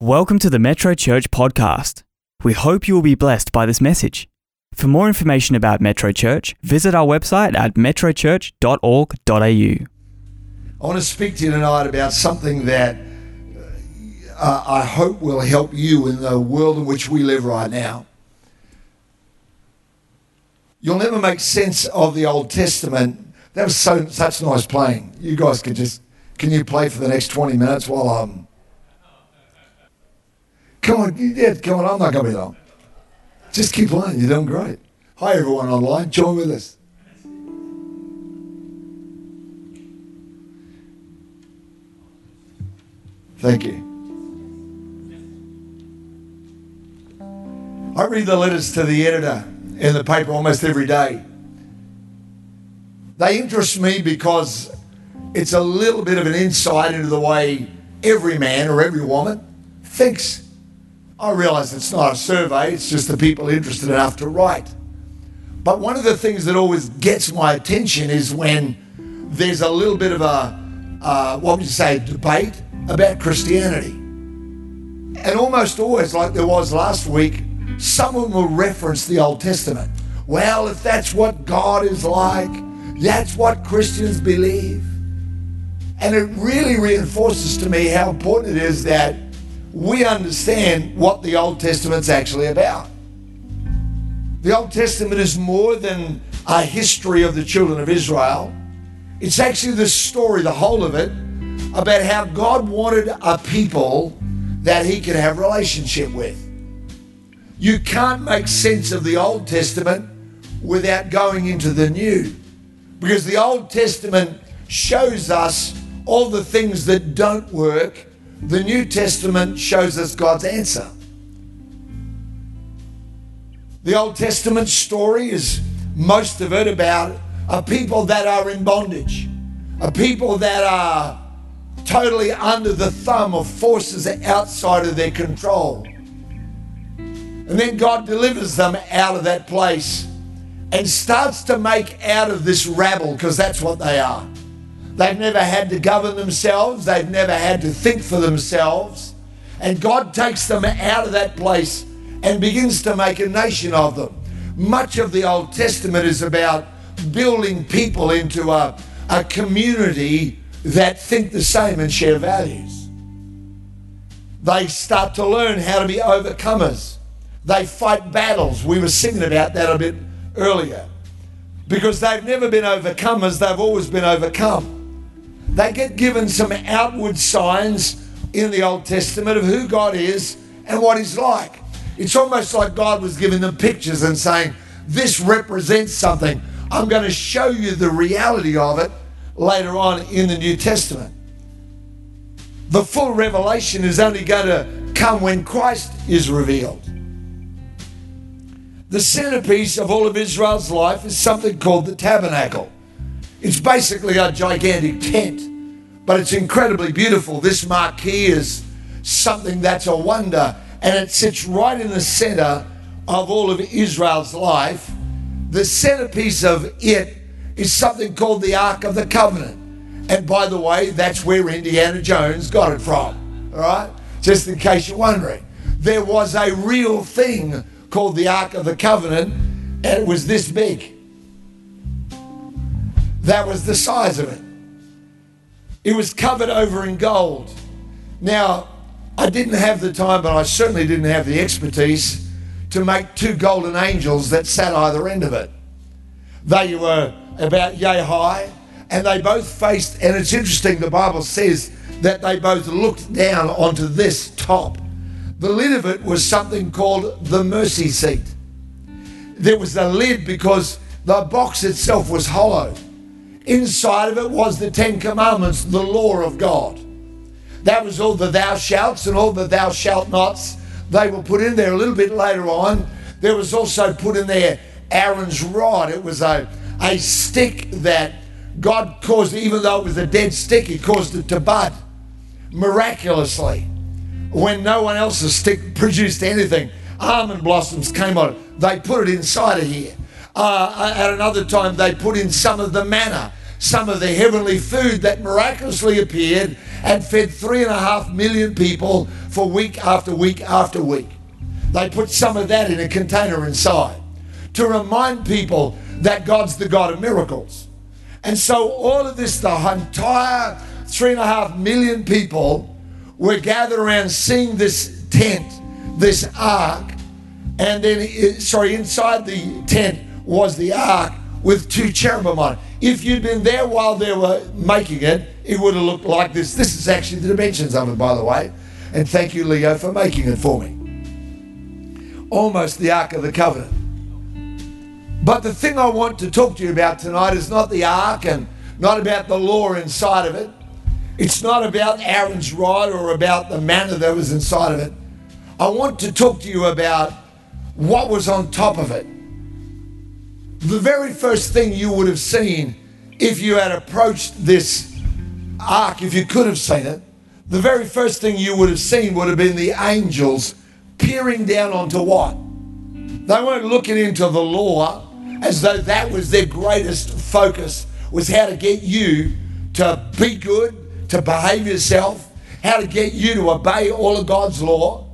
Welcome to the Metro Church podcast. We hope you will be blessed by this message. For more information about Metro Church, visit our website at metrochurch.org.au. I want to speak to you tonight about something that uh, I hope will help you in the world in which we live right now. You'll never make sense of the Old Testament. That was so such nice playing. You guys can just can you play for the next 20 minutes while I'm Come on, yeah, come on, I'm not gonna be long. Just keep playing, you're doing great. Hi everyone online, join with us. Thank you. I read the letters to the editor in the paper almost every day. They interest me because it's a little bit of an insight into the way every man or every woman thinks. I realize it's not a survey, it's just the people interested enough to write. But one of the things that always gets my attention is when there's a little bit of a, uh, what would you say, debate about Christianity. And almost always, like there was last week, someone will reference the Old Testament. Well, if that's what God is like, that's what Christians believe. And it really reinforces to me how important it is that we understand what the Old Testament's actually about. The Old Testament is more than a history of the children of Israel. It's actually the story, the whole of it, about how God wanted a people that he could have relationship with. You can't make sense of the Old Testament without going into the New. Because the Old Testament shows us all the things that don't work. The New Testament shows us God's answer. The Old Testament story is most of it about a people that are in bondage, a people that are totally under the thumb of forces outside of their control. And then God delivers them out of that place and starts to make out of this rabble, because that's what they are. They've never had to govern themselves, they've never had to think for themselves. And God takes them out of that place and begins to make a nation of them. Much of the Old Testament is about building people into a, a community that think the same and share values. They start to learn how to be overcomers. They fight battles. We were singing about that a bit earlier. Because they've never been overcomers, they've always been overcome. They get given some outward signs in the Old Testament of who God is and what He's like. It's almost like God was giving them pictures and saying, This represents something. I'm going to show you the reality of it later on in the New Testament. The full revelation is only going to come when Christ is revealed. The centerpiece of all of Israel's life is something called the tabernacle. It's basically a gigantic tent, but it's incredibly beautiful. This marquee is something that's a wonder, and it sits right in the center of all of Israel's life. The centerpiece of it is something called the Ark of the Covenant. And by the way, that's where Indiana Jones got it from. All right? Just in case you're wondering. There was a real thing called the Ark of the Covenant, and it was this big. That was the size of it. It was covered over in gold. Now, I didn't have the time, but I certainly didn't have the expertise to make two golden angels that sat either end of it. They were about yay high, and they both faced, and it's interesting, the Bible says that they both looked down onto this top. The lid of it was something called the mercy seat. There was a lid because the box itself was hollow. Inside of it was the Ten Commandments, the law of God. That was all the thou shalts and all the thou shalt nots. They were put in there a little bit later on. There was also put in there Aaron's rod. It was a, a stick that God caused, even though it was a dead stick, He caused it to bud miraculously. When no one else's stick produced anything, almond blossoms came on it. They put it inside of here. Uh, at another time, they put in some of the manna, some of the heavenly food that miraculously appeared, and fed three and a half million people for week after week after week. They put some of that in a container inside to remind people that God's the God of miracles. And so, all of this, the entire three and a half million people were gathered around seeing this tent, this ark, and then, sorry, inside the tent was the ark with two cherubim on it. If you'd been there while they were making it, it would have looked like this. This is actually the dimensions of it, by the way. And thank you, Leo, for making it for me. Almost the Ark of the Covenant. But the thing I want to talk to you about tonight is not the Ark and not about the law inside of it. It's not about Aaron's rod or about the manna that was inside of it. I want to talk to you about what was on top of it the very first thing you would have seen if you had approached this ark, if you could have seen it, the very first thing you would have seen would have been the angels peering down onto what? They weren't looking into the law as though that was their greatest focus, was how to get you to be good, to behave yourself, how to get you to obey all of God's law.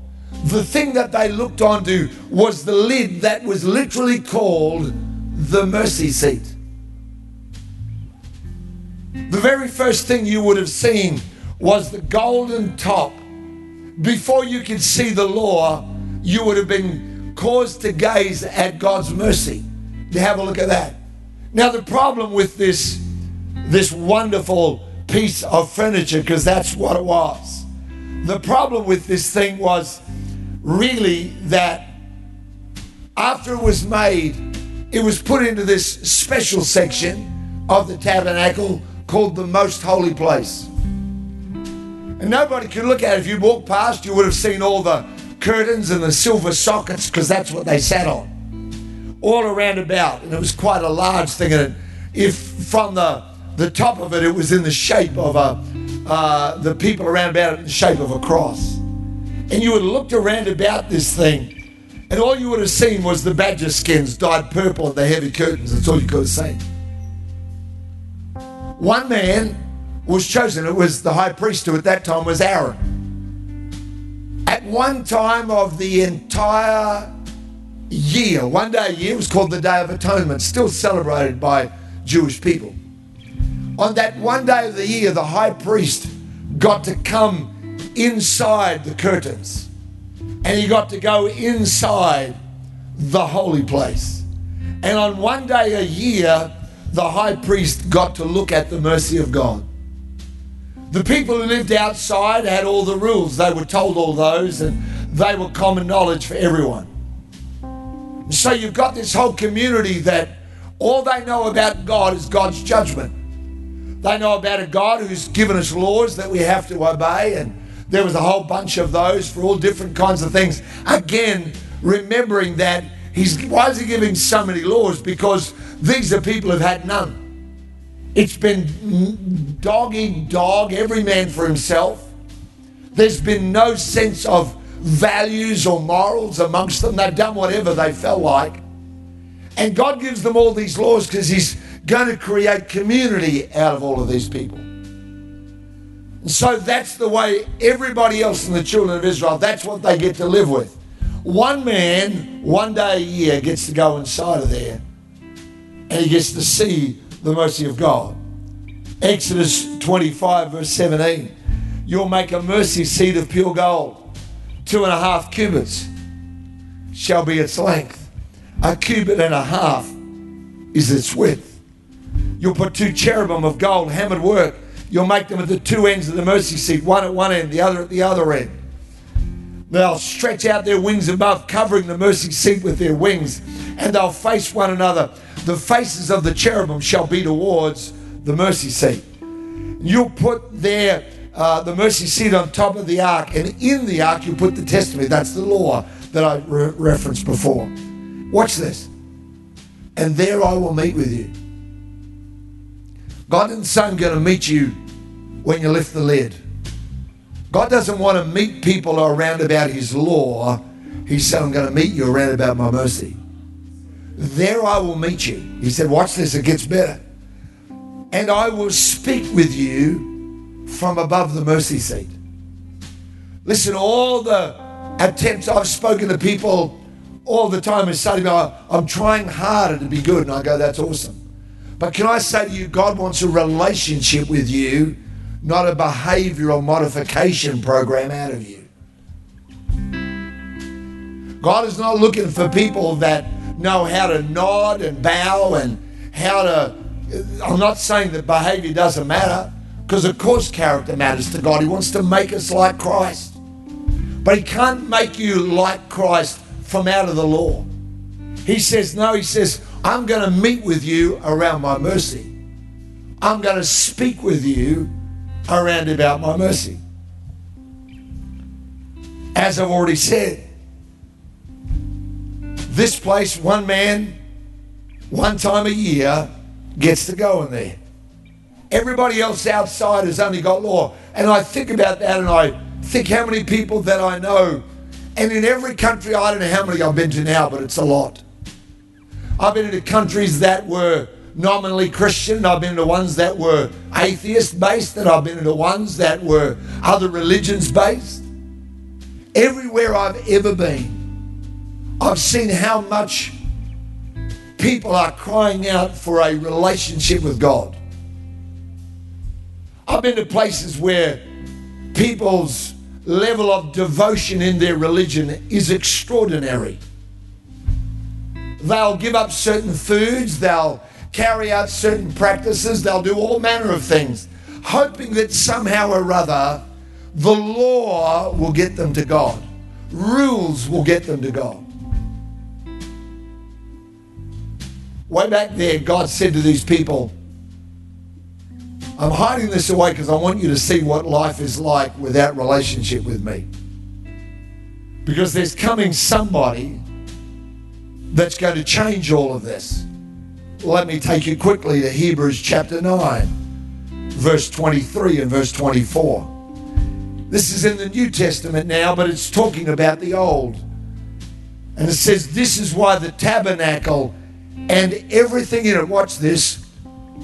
The thing that they looked onto was the lid that was literally called the mercy seat. The very first thing you would have seen was the golden top. Before you could see the law, you would have been caused to gaze at God's mercy. To have a look at that. Now the problem with this this wonderful piece of furniture, because that's what it was. The problem with this thing was really that after it was made, it was put into this special section of the tabernacle called the most holy place. And nobody could look at it. If you walked past, you would have seen all the curtains and the silver sockets because that's what they sat on. All around about. And it was quite a large thing. And if from the, the top of it, it was in the shape of a, uh, the people around about it in the shape of a cross. And you would have looked around about this thing and all you would have seen was the badger skins dyed purple and the heavy curtains. That's all you could have seen. One man was chosen. It was the high priest who at that time was Aaron. At one time of the entire year, one day a year was called the Day of Atonement, still celebrated by Jewish people. On that one day of the year, the high priest got to come inside the curtains and he got to go inside the holy place. And on one day a year, the high priest got to look at the mercy of God. The people who lived outside had all the rules. They were told all those, and they were common knowledge for everyone. So you've got this whole community that all they know about God is God's judgment. They know about a God who's given us laws that we have to obey and there was a whole bunch of those for all different kinds of things. Again, remembering that he's why is he giving so many laws? Because these are people who've had none. It's been dog eat dog, every man for himself. There's been no sense of values or morals amongst them. They've done whatever they felt like. And God gives them all these laws because He's going to create community out of all of these people. So that's the way everybody else in the children of Israel, that's what they get to live with. One man, one day a year, gets to go inside of there and he gets to see the mercy of God. Exodus 25, verse 17. You'll make a mercy seat of pure gold. Two and a half cubits shall be its length. A cubit and a half is its width. You'll put two cherubim of gold, hammered work, You'll make them at the two ends of the mercy seat, one at one end, the other at the other end. They'll stretch out their wings above, covering the mercy seat with their wings, and they'll face one another. The faces of the cherubim shall be towards the mercy seat. You'll put there uh, the mercy seat on top of the ark, and in the ark you'll put the testimony. That's the law that I re- referenced before. Watch this. And there I will meet with you. God and Son going to meet you when you lift the lid. God doesn't want to meet people around about his law. He said, I'm going to meet you around about my mercy. There I will meet you. He said, Watch this, it gets better. And I will speak with you from above the mercy seat. Listen, all the attempts I've spoken to people all the time is saying, I'm trying harder to be good. And I go, that's awesome. But can I say to you, God wants a relationship with you, not a behavioral modification program out of you. God is not looking for people that know how to nod and bow and how to. I'm not saying that behavior doesn't matter, because of course character matters to God. He wants to make us like Christ. But He can't make you like Christ from out of the law. He says, No, He says, I'm going to meet with you around my mercy. I'm going to speak with you around about my mercy. As I've already said, this place, one man, one time a year, gets to go in there. Everybody else outside has only got law. And I think about that and I think how many people that I know. And in every country, I don't know how many I've been to now, but it's a lot. I've been into countries that were nominally Christian. I've been into ones that were atheist based, and I've been into ones that were other religions based. Everywhere I've ever been, I've seen how much people are crying out for a relationship with God. I've been to places where people's level of devotion in their religion is extraordinary. They'll give up certain foods, they'll carry out certain practices, they'll do all manner of things, hoping that somehow or other the law will get them to God, rules will get them to God. Way back there, God said to these people, I'm hiding this away because I want you to see what life is like without relationship with me. Because there's coming somebody that's going to change all of this. Let me take you quickly to Hebrews chapter 9, verse 23 and verse 24. This is in the New Testament now, but it's talking about the Old. And it says, This is why the tabernacle and everything in it, watch this,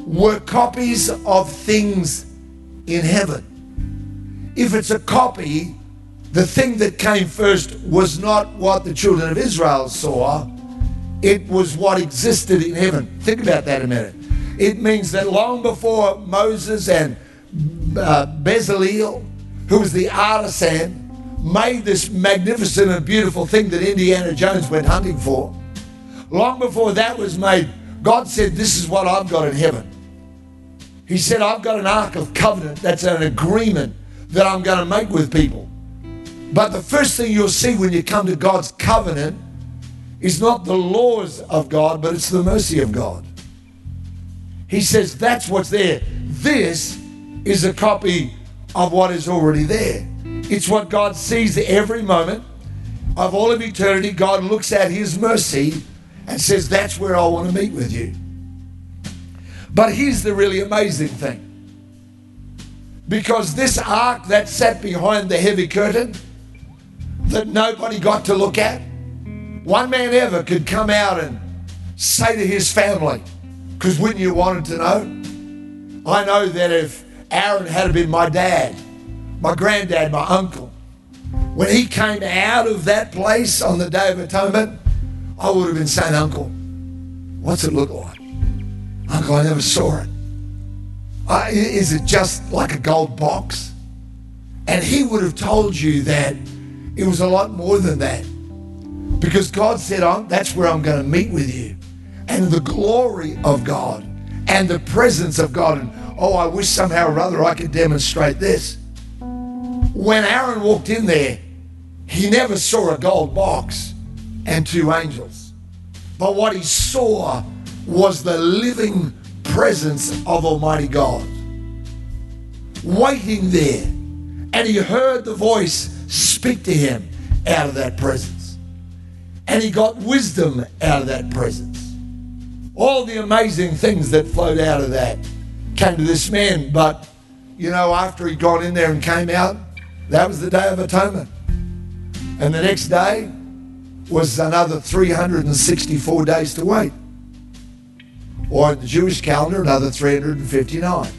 were copies of things in heaven. If it's a copy, the thing that came first was not what the children of Israel saw, it was what existed in heaven. Think about that a minute. It means that long before Moses and uh, Bezalel, who was the artisan, made this magnificent and beautiful thing that Indiana Jones went hunting for, long before that was made, God said, This is what I've got in heaven. He said, I've got an ark of covenant that's an agreement that I'm going to make with people. But the first thing you'll see when you come to God's covenant is not the laws of God, but it's the mercy of God. He says that's what's there. This is a copy of what is already there. It's what God sees every moment of all of eternity. God looks at His mercy and says, That's where I want to meet with you. But here's the really amazing thing. Because this ark that sat behind the heavy curtain that nobody got to look at, one man ever could come out and say to his family, because when you wanted to know, I know that if Aaron had been my dad, my granddad, my uncle, when he came out of that place on the Day of Atonement, I would have been saying, Uncle, what's it look like? Uncle, I never saw it. Is it just like a gold box? And he would have told you that it was a lot more than that. Because God said, I'm, That's where I'm going to meet with you. And the glory of God and the presence of God. And oh, I wish somehow or other I could demonstrate this. When Aaron walked in there, he never saw a gold box and two angels. But what he saw was the living presence of Almighty God. Waiting there. And he heard the voice speak to him out of that presence. And he got wisdom out of that presence. All the amazing things that flowed out of that came to this man. But, you know, after he'd gone in there and came out, that was the Day of Atonement. And the next day was another 364 days to wait or the Jewish calendar, another 359.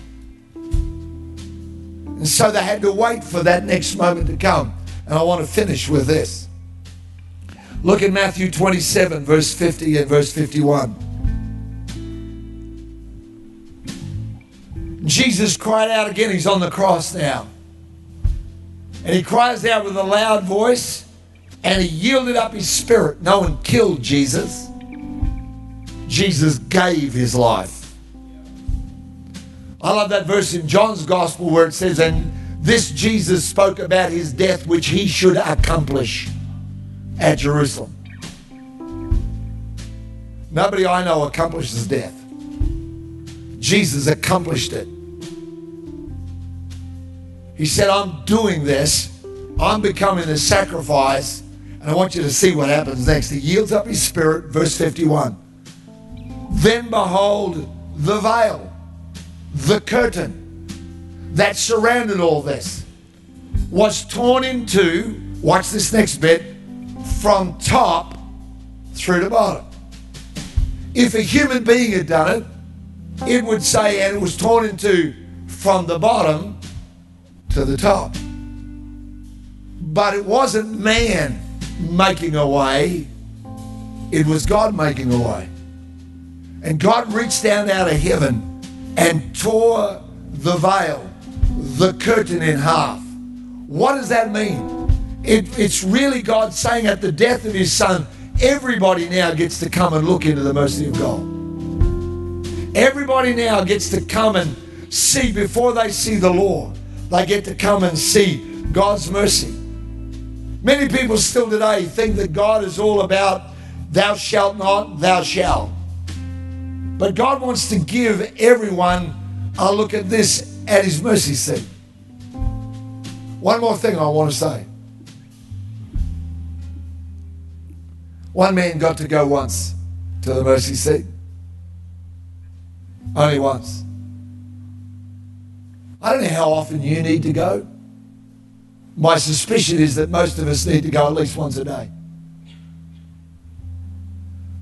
And so they had to wait for that next moment to come. And I want to finish with this. Look at Matthew 27, verse 50 and verse 51. Jesus cried out again. He's on the cross now. And he cries out with a loud voice and he yielded up his spirit. No one killed Jesus, Jesus gave his life. I love that verse in John's gospel where it says, And this Jesus spoke about his death, which he should accomplish at Jerusalem. Nobody I know accomplishes death. Jesus accomplished it. He said, I'm doing this. I'm becoming the sacrifice. And I want you to see what happens next. He yields up his spirit, verse 51. Then behold, the veil, the curtain that surrounded all this was torn in two. watch this next bit, from top through to bottom. If a human being had done it, it would say, and it was torn into from the bottom to the top. But it wasn't man making a way, it was God making a way. And God reached down out of heaven and tore the veil, the curtain in half. What does that mean? It, it's really God saying at the death of his son, everybody now gets to come and look into the mercy of God. Everybody now gets to come and see before they see the law. They get to come and see God's mercy. Many people still today think that God is all about thou shalt not, thou shalt. But God wants to give everyone a look at this at his mercy seat. One more thing I want to say. One man got to go once to the mercy seat. Only once. I don't know how often you need to go. My suspicion is that most of us need to go at least once a day.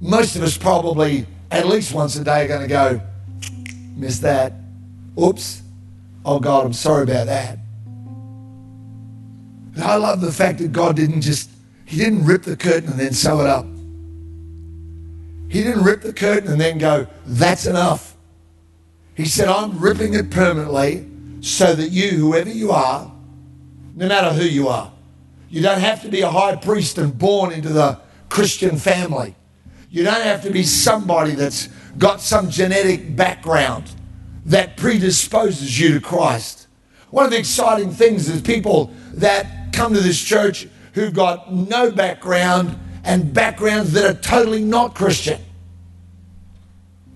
Most of us probably at least once a day are going to go, miss that. Oops. Oh God, I'm sorry about that. I love the fact that God didn't just he didn't rip the curtain and then sew it up. He didn't rip the curtain and then go, that's enough. He said, I'm ripping it permanently so that you, whoever you are, no matter who you are, you don't have to be a high priest and born into the Christian family. You don't have to be somebody that's got some genetic background that predisposes you to Christ. One of the exciting things is people that come to this church who've got no background and backgrounds that are totally not Christian.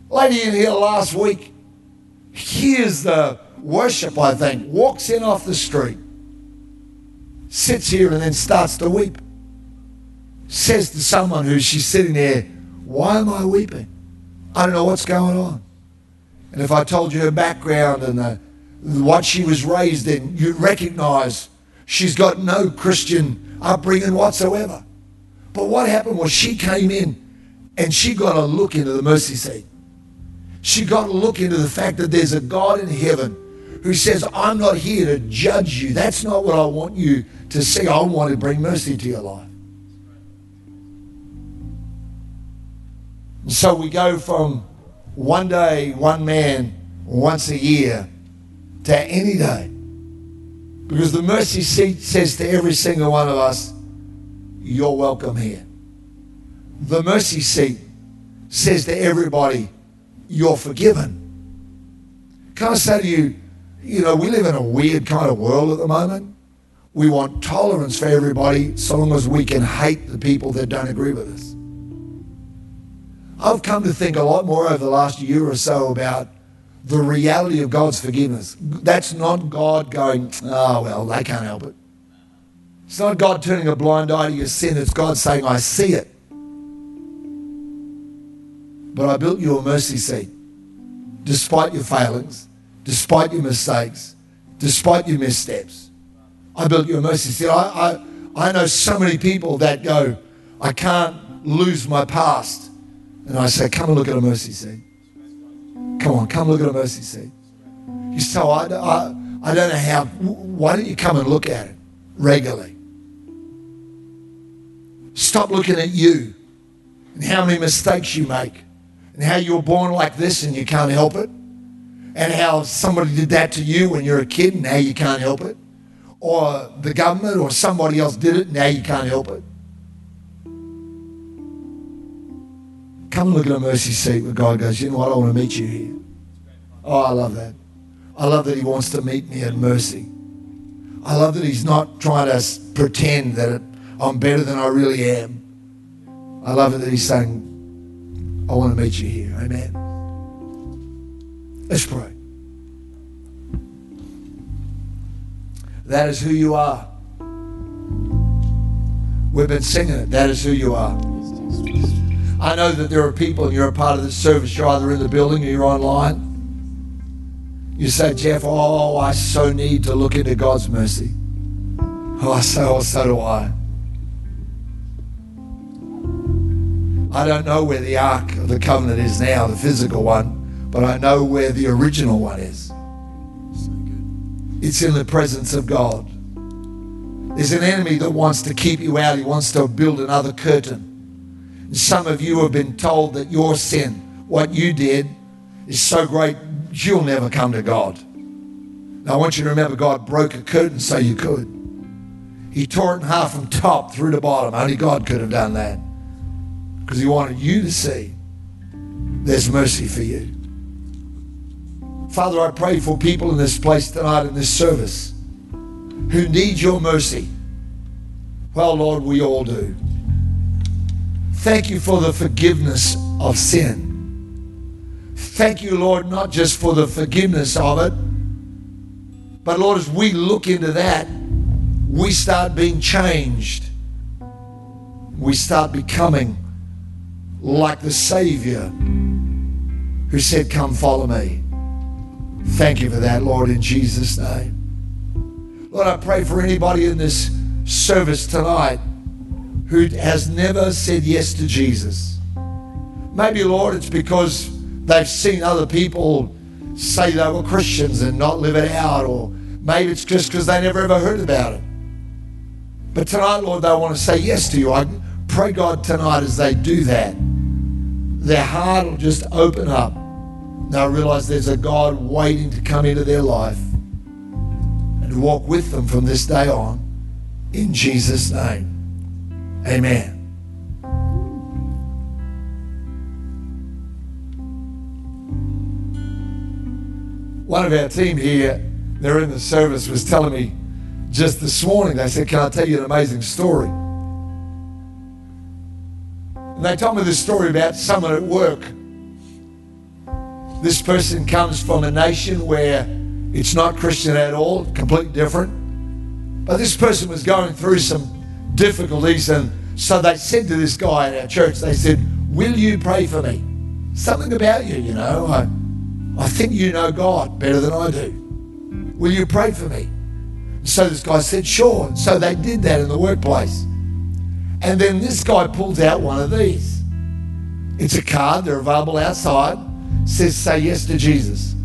Lady in here last week hears the worship, I think, walks in off the street, sits here and then starts to weep. Says to someone who's she's sitting there, Why am I weeping? I don't know what's going on. And if I told you her background and the, what she was raised in, you'd recognize she's got no Christian upbringing whatsoever. But what happened was she came in and she got a look into the mercy seat. She got a look into the fact that there's a God in heaven who says, I'm not here to judge you. That's not what I want you to see. I want to bring mercy to your life. And so we go from one day, one man, once a year to any day. Because the mercy seat says to every single one of us, You're welcome here. The mercy seat says to everybody, You're forgiven. Can I say to you, you know, we live in a weird kind of world at the moment. We want tolerance for everybody so long as we can hate the people that don't agree with us. I've come to think a lot more over the last year or so about the reality of God's forgiveness. That's not God going, oh, well, they can't help it. It's not God turning a blind eye to your sin. It's God saying, I see it. But I built you a mercy seat. Despite your failings, despite your mistakes, despite your missteps, I built you a mercy seat. I, I, I know so many people that go, I can't lose my past. And I say, come and look at a mercy seat. Come on, come look at a mercy seat. You say, oh, I, I, I don't know how. Why don't you come and look at it regularly? Stop looking at you and how many mistakes you make and how you were born like this and you can't help it and how somebody did that to you when you're a kid and now you can't help it or the government or somebody else did it and now you can't help it. Come at a mercy seat where God goes, you know what, I want to meet you here. Oh, I love that. I love that He wants to meet me at mercy. I love that He's not trying to pretend that I'm better than I really am. I love it that He's saying, I want to meet you here. Amen. Let's pray. That is who you are. We've been singing it. That is who you are. I know that there are people and you're a part of this service. You're either in the building or you're online. You say, Geoff, oh, I so need to look into God's mercy. Oh, so, oh, so do I. I don't know where the Ark of the Covenant is now, the physical one, but I know where the original one is. It's in the presence of God. There's an enemy that wants to keep you out. He wants to build another curtain. Some of you have been told that your sin, what you did, is so great you'll never come to God. Now, I want you to remember God broke a curtain so you could. He tore it in half from top through to bottom. Only God could have done that because He wanted you to see there's mercy for you. Father, I pray for people in this place tonight in this service who need your mercy. Well, Lord, we all do. Thank you for the forgiveness of sin. Thank you, Lord, not just for the forgiveness of it, but Lord, as we look into that, we start being changed. We start becoming like the Savior who said, Come follow me. Thank you for that, Lord, in Jesus' name. Lord, I pray for anybody in this service tonight who has never said yes to Jesus. Maybe, Lord, it's because they've seen other people say they were Christians and not live it out, or maybe it's just because they never ever heard about it. But tonight, Lord, they want to say yes to you. I pray, God, tonight as they do that, their heart will just open up. They'll realize there's a God waiting to come into their life and walk with them from this day on. In Jesus' name, amen. one of our team here, they're in the service, was telling me just this morning, they said, Can I tell you an amazing story? And they told me this story about someone at work. This person comes from a nation where it's not Christian at all, completely different. But this person was going through some difficulties, and so they said to this guy in our church, they said, Will you pray for me? Something about you, you know. I, I think you know God better than I do. Will you pray for me? So this guy said, Sure. So they did that in the workplace. And then this guy pulls out one of these. It's a card, they're available outside. Says, Say yes to Jesus.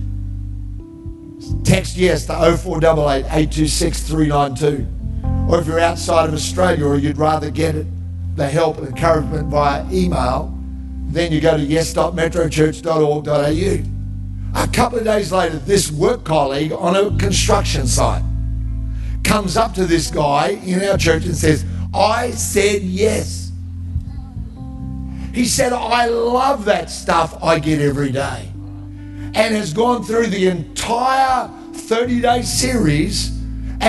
Text yes to 0488 826 392. Or if you're outside of Australia or you'd rather get it, the help and encouragement via email, then you go to yes.metrochurch.org.au. A couple of days later, this work colleague on a construction site comes up to this guy in our church and says, I said yes. He said, I love that stuff I get every day. And has gone through the entire 30 day series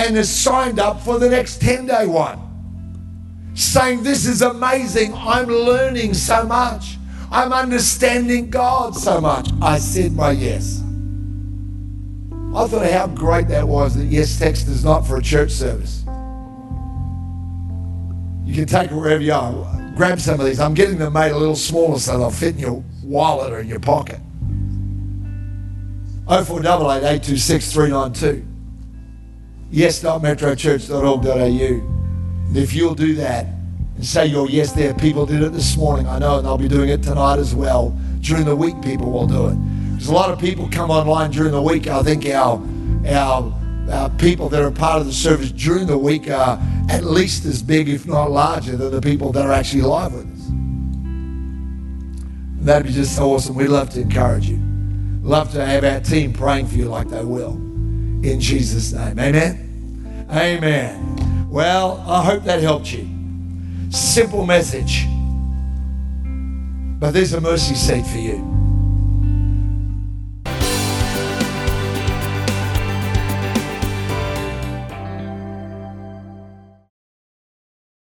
and has signed up for the next 10 day one. Saying, This is amazing. I'm learning so much. I'm understanding God so much. I said my yes. I thought how great that was that Yes Text is not for a church service. You can take it wherever you are. Grab some of these. I'm getting them made a little smaller so they'll fit in your wallet or in your pocket. 0488 826 392 yes.metrochurch.org.au. And if you'll do that and say your yes there, people did it this morning, I know, and they'll be doing it tonight as well. During the week, people will do it. There's a lot of people come online during the week. I think our, our, our people that are part of the service during the week are at least as big, if not larger, than the people that are actually live with us. And that'd be just so awesome. We'd love to encourage you. Love to have our team praying for you like they will in Jesus' name. Amen. Amen. Well, I hope that helped you. Simple message. But there's a mercy seat for you.